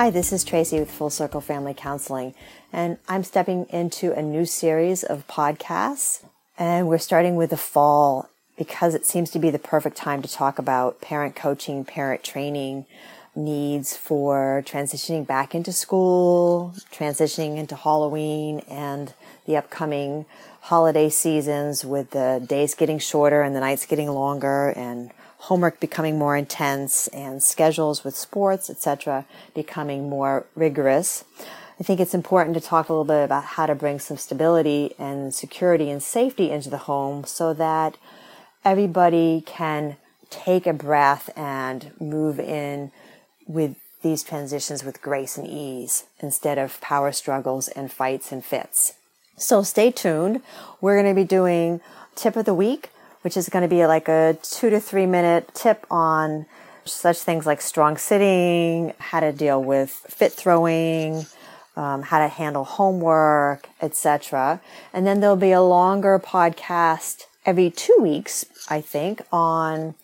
Hi, this is Tracey with Full Circle Family Counseling, and I'm stepping into a new series of podcasts. And we're starting with the fall because it seems to be the perfect time to talk about parent coaching, parent training needs for transitioning back into school, transitioning into Halloween, and the upcoming holiday seasons with the days getting shorter and the nights getting longer and homework becoming more intense and schedules with sports, etc., becoming more rigorous. I think it's important to talk a little bit about how to bring some stability and security and safety into the home so that everybody can take a breath and move in with these transitions with grace and ease instead of power struggles and fights and fits. So stay tuned. We're going to be doing tip of the week which is going to be like a two to three minute tip on such things like strong sitting, how to deal with fit throwing, um, how to handle homework, etc. And then there'll be a longer podcast every two weeks, I think, on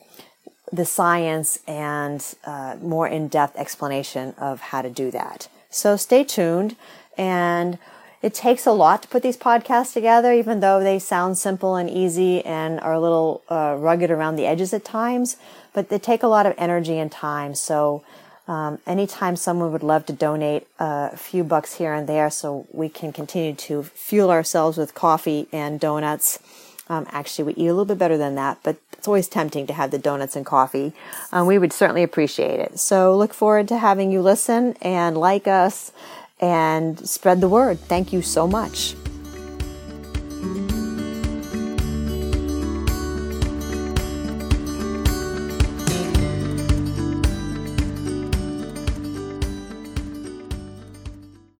the science and uh, more in-depth explanation of how to do that. So stay tuned and it takes a lot to put these podcasts together, even though they sound simple and easy and are a little uh, rugged around the edges at times. But they take a lot of energy and time. So, um, anytime someone would love to donate a few bucks here and there so we can continue to fuel ourselves with coffee and donuts. Um, actually, we eat a little bit better than that, but it's always tempting to have the donuts and coffee. Um, we would certainly appreciate it. So, look forward to having you listen and like us and spread the word. Thank you so much.